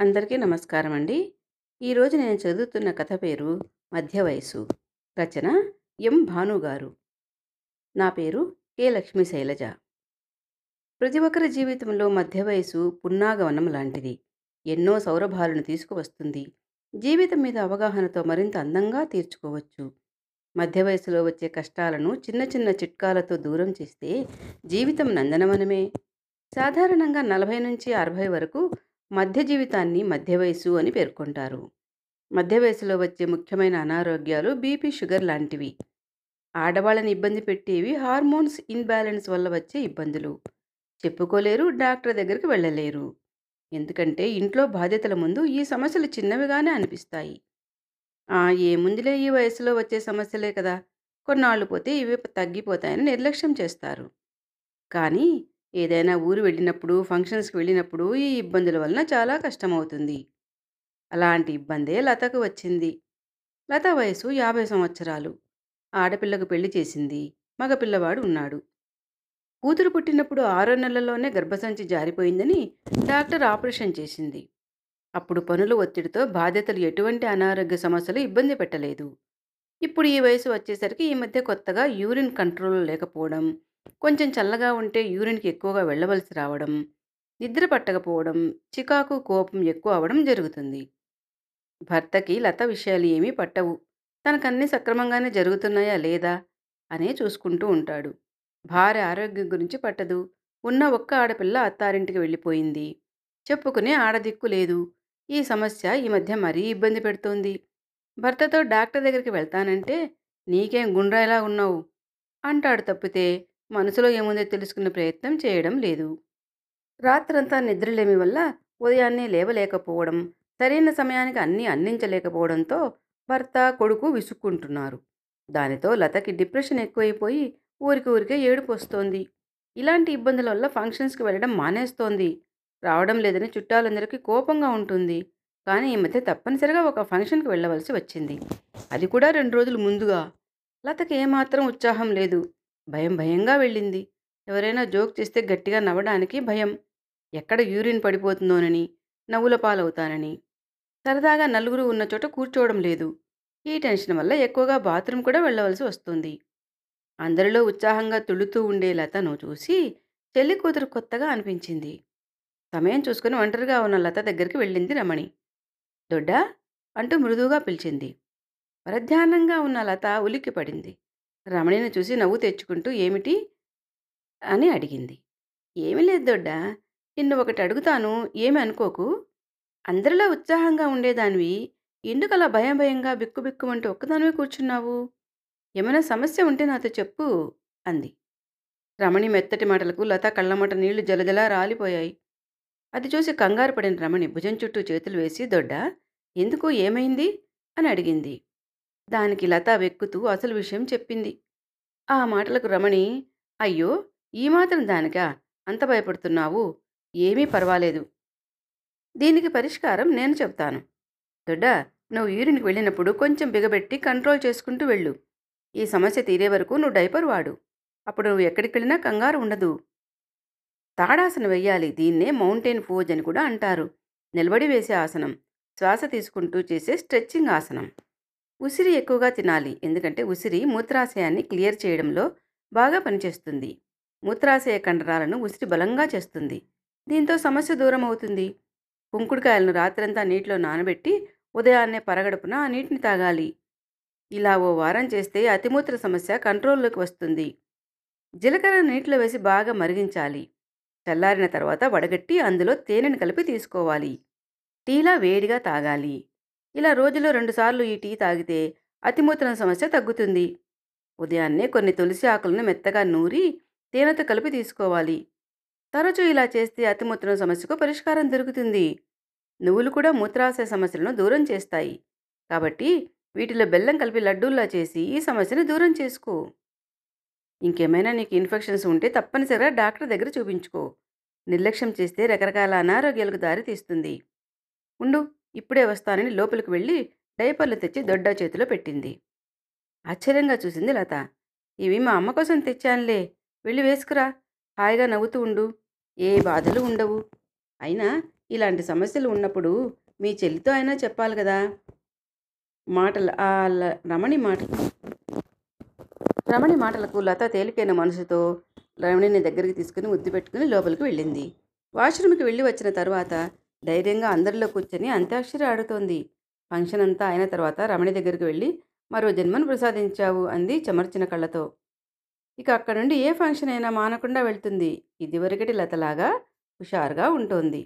అందరికీ నమస్కారం అండి. ఈరోజు నేను చదువుతున్న కథ పేరు మధ్య వయసు. రచన ఎం. భాను గారు. నా పేరు కె. లక్ష్మీ శైలజ. ప్రతి ఒక్కరి జీవితంలో మధ్య వయసు పున్నాగవనం లాంటిది. ఎన్నో సౌరభాలను తీసుకువస్తుంది. జీవితం మీద అవగాహనతో మరింత అందంగా తీర్చుకోవచ్చు. మధ్య వయసులో వచ్చే కష్టాలను చిన్న చిన్న చిట్కాలతో దూరం చేస్తే జీవితం నందనవనమే. సాధారణంగా నలభై నుంచి అరవై వరకు మధ్య జీవితాన్ని మధ్య వయసు అని పేర్కొంటారు. మధ్య వయసులో వచ్చే ముఖ్యమైన అనారోగ్యాలు బీపీ షుగర్ లాంటివి. ఆడవాళ్ళని ఇబ్బంది పెట్టేవి హార్మోన్స్ ఇన్బ్యాలెన్స్ వల్ల వచ్చే ఇబ్బందులు. చెప్పుకోలేరు డాక్టర్ దగ్గరికి వెళ్ళలేరు. ఎందుకంటే ఇంట్లో బాధ్యతల ముందు ఈ సమస్యలు చిన్నవిగానే అనిపిస్తాయి. "ఆ, ఏముందిలే ఈ వయసులో వచ్చే సమస్యలే కదా! కొన్నాళ్ళు పోతే ఇవి తగ్గిపోతాయని నిర్లక్ష్యం చేస్తారు. కానీ ఏదైనా ఊరు వెళ్ళినప్పుడు ఫంక్షన్స్కి వెళ్ళినప్పుడు ఈ ఇబ్బందుల వలన చాలా కష్టమవుతుంది. అలాంటి ఇబ్బందే లతకు వచ్చింది. లత వయసు యాభై సంవత్సరాలు. ఆడపిల్లకు పెళ్ళి చేసింది. మగపిల్లవాడు ఉన్నాడు. కూతురు పుట్టినప్పుడు ఆరో నెలల్లోనే గర్భసంచి జారిపోయిందని డాక్టర్ ఆపరేషన్ చేసింది. అప్పుడు పనుల ఒత్తిడితో బాధ్యతలు ఎటువంటి అనారోగ్య సమస్యలు ఇబ్బంది పెట్టలేదు. ఇప్పుడు ఈ వయసు వచ్చేసరికి ఈ మధ్య కొత్తగా యూరిన్ కంట్రోల్ లేకపోవడం కొంచెం చల్లగా ఉంటే యూరిన్కి ఎక్కువగా వెళ్ళవలసి రావడం నిద్ర పట్టకపోవడం చికాకు కోపం ఎక్కువ అవడం జరుగుతుంది. భర్తకి లత విషయాలు ఏమీ పట్టవు. తనకన్నీ సక్రమంగానే జరుగుతున్నాయా లేదా అనే చూసుకుంటూ ఉంటాడు. భార్య ఆరోగ్యం గురించి పట్టదు. ఉన్న ఒక్క ఆడపిల్ల అత్తారింటికి వెళ్ళిపోయింది. చెప్పుకునే ఆడదిక్కు లేదు. ఈ సమస్య ఈ మధ్య మరీ ఇబ్బంది పెడుతోంది. భర్తతో డాక్టర్ దగ్గరికి వెళ్తానంటే నీకేం గుండ్రాయిలా ఉన్నావు? అంటాడు తప్పితే మనసులో ఏముందో తెలుసుకునే ప్రయత్నం చేయడం లేదు. రాత్రంతా నిద్రలేమి వల్ల ఉదయాన్నే లేవలేకపోవడం సరైన సమయానికి అన్నీ అందించలేకపోవడంతో భర్త కొడుకు విసుక్కుంటున్నారు. దానితో లతకి డిప్రెషన్ ఎక్కువైపోయి ఊరికి ఊరికే ఏడుపు వస్తోంది. ఇలాంటి ఇబ్బందుల వల్ల ఫంక్షన్స్కి వెళ్ళడం మానేస్తోంది. రావడం లేదని చుట్టాలందరికీ కోపంగా ఉంటుంది. కానీ ఈ మధ్య తప్పనిసరిగా ఒక ఫంక్షన్కి వెళ్ళవలసి వచ్చింది. అది కూడా రెండు రోజులు ముందుగా. లతకి ఏమాత్రం ఉత్సాహం లేదు. భయం భయంగా వెళ్ళింది. ఎవరైనా జోక్ చేస్తే గట్టిగా నవ్వడానికి భయం. ఎక్కడ యూరిన్ పడిపోతుందోనని నవ్వుల పాలవుతానని. సరదాగా నలుగురు ఉన్న చోట కూర్చోవడం లేదు. ఈ టెన్షన్ వల్ల ఎక్కువగా బాత్రూమ్ కూడా వెళ్ళవలసి వస్తుంది. అందరిలో ఉత్సాహంగా తుళ్ళుతూ ఉండే లతను చూసి చెల్లి కూతురు కొత్తగా అనిపించింది. సమయం చూసుకుని ఒంటరిగా ఉన్న లత దగ్గరికి వెళ్ళింది రమణి. దొడ్డా అంటూ మృదువుగా పిలిచింది. పరధ్యానంగా ఉన్న లత ఉలిక్కి పడింది రమణిని చూసి నవ్వు తెచ్చుకుంటూ ఏమిటి? అని అడిగింది. ఏమీ లేదు దొడ్డా నిన్ను ఒకటి అడుగుతాను. ఏమి అనుకోకు. అందరిలో ఉత్సాహంగా ఉండేదానివి. ఎందుకు అలా భయం భయంగా బిక్కు వంటి ఒక్కదానివే కూర్చున్నావు? ఏమైనా సమస్య ఉంటే నాతో చెప్పు అంది. రమణి మెత్తటి మాటలకు లత కళ్ళమట నీళ్ళు జలజలా రాలిపోయాయి. అది చూసి కంగారు పడిన రమణి భుజం చుట్టూ చేతులు వేసి దొడ్డ ఎందుకు? ఏమైంది? అని అడిగింది. దానికి లత వెక్కుతూ అసలు విషయం చెప్పింది. ఆ మాటలకు రమణి అయ్యో! ఈ మాత్రం దానికా? అంత భయపడుతున్నావు? ఏమీ పర్వాలేదు. దీనికి పరిష్కారం నేను చెప్తాను. దొడ్డ నువ్వు యూరిన్కి వెళ్ళినప్పుడు కొంచెం బిగబెట్టి కంట్రోల్ చేసుకుంటూ వెళ్ళు. ఈ సమస్య తీరే వరకు నువ్వు డైపర్ వాడు. అప్పుడు నువ్వు ఎక్కడికి వెళ్ళినా కంగారు ఉండదు. తాడాసన వెయ్యాలి. దీన్నే మౌంటైన్ ఫోజ్ అని కూడా అంటారు. నిలబడి వేసే ఆసనం. శ్వాస తీసుకుంటూ చేసే స్ట్రెచ్చింగ్ ఆసనం. ఉసిరి ఎక్కువగా తినాలి. ఎందుకంటే ఉసిరి మూత్రాశయాన్ని క్లియర్ చేయడంలో బాగా పనిచేస్తుంది. మూత్రాశయ కండరాలను ఉసిరి బలంగా చేస్తుంది. దీంతో సమస్య దూరం అవుతుంది కుంకుడుకాయలను రాత్రంతా నీటిలో నానబెట్టి ఉదయాన్నే పరగడుపున ఆ నీటిని తాగాలి. ఇలా ఓ వారం చేస్తే అతిమూత్ర సమస్య కంట్రోల్లోకి వస్తుంది. జీలకర్ర నీటిలో వేసి బాగా మరిగించాలి. చల్లారిన తర్వాత వడగట్టి అందులో తేనెను కలిపి తీసుకోవాలి. టీలా వేడిగా తాగాలి. ఇలా రోజులో రెండుసార్లు ఈ టీ తాగితే అతిమూత్రం సమస్య తగ్గుతుంది. ఉదయాన్నే కొన్ని తులసి ఆకులను మెత్తగా నూరి తేనెతో కలిపి తీసుకోవాలి. తరచూ ఇలా చేస్తే అతిమూత్రం సమస్యకు పరిష్కారం దొరుకుతుంది. నువ్వులు కూడా మూత్రాశయ సమస్యలను దూరం చేస్తాయి. కాబట్టి వీటిలో బెల్లం కలిపి లడ్డూల్లా చేసి ఈ సమస్యను దూరం చేసుకో. ఇంకేమైనా నీకు ఇన్ఫెక్షన్స్ ఉంటే తప్పనిసరిగా డాక్టర్ దగ్గర చూపించుకో. నిర్లక్ష్యం చేస్తే రకరకాల అనారోగ్యాలకు దారి తీస్తుంది ఉండు. ఇప్పుడే వస్తానని లోపలికి వెళ్ళి డైపర్లు తెచ్చి దొడ్డ చేతిలో పెట్టింది. ఆశ్చర్యంగా చూసింది లత. ఇవి మా అమ్మ కోసం తెచ్చానులే. వెళ్ళి వేసుకురా. హాయిగా నవ్వుతూ ఉండు. ఏ బాధలు ఉండవు. అయినా ఇలాంటి సమస్యలు ఉన్నప్పుడు మీ చెల్లితో అయినా చెప్పాలి కదా. మాటలు ఆ రమణి మాట రమణి మాటలకు లత తేలికైన మనసుతో రమణిని దగ్గరికి తీసుకుని ముద్దు పెట్టుకుని లోపలికి వెళ్ళింది. వాష్రూమ్కి వెళ్ళి వచ్చిన తర్వాత ధైర్యంగా అందరిలో కూర్చొని అంత్యాక్షరి ఆడుతోంది. ఫంక్షన్ అంతా అయిన తర్వాత రమణి దగ్గరికి వెళ్ళి మరో జన్మను ప్రసాదించావు అంది చెమర్చిన కళ్ళతో. ఇక అక్కడ నుండి ఏ ఫంక్షన్ అయినా మానకుండా వెళ్తుంది. ఇదివరకటి లతలాగా హుషారుగా ఉంటోంది.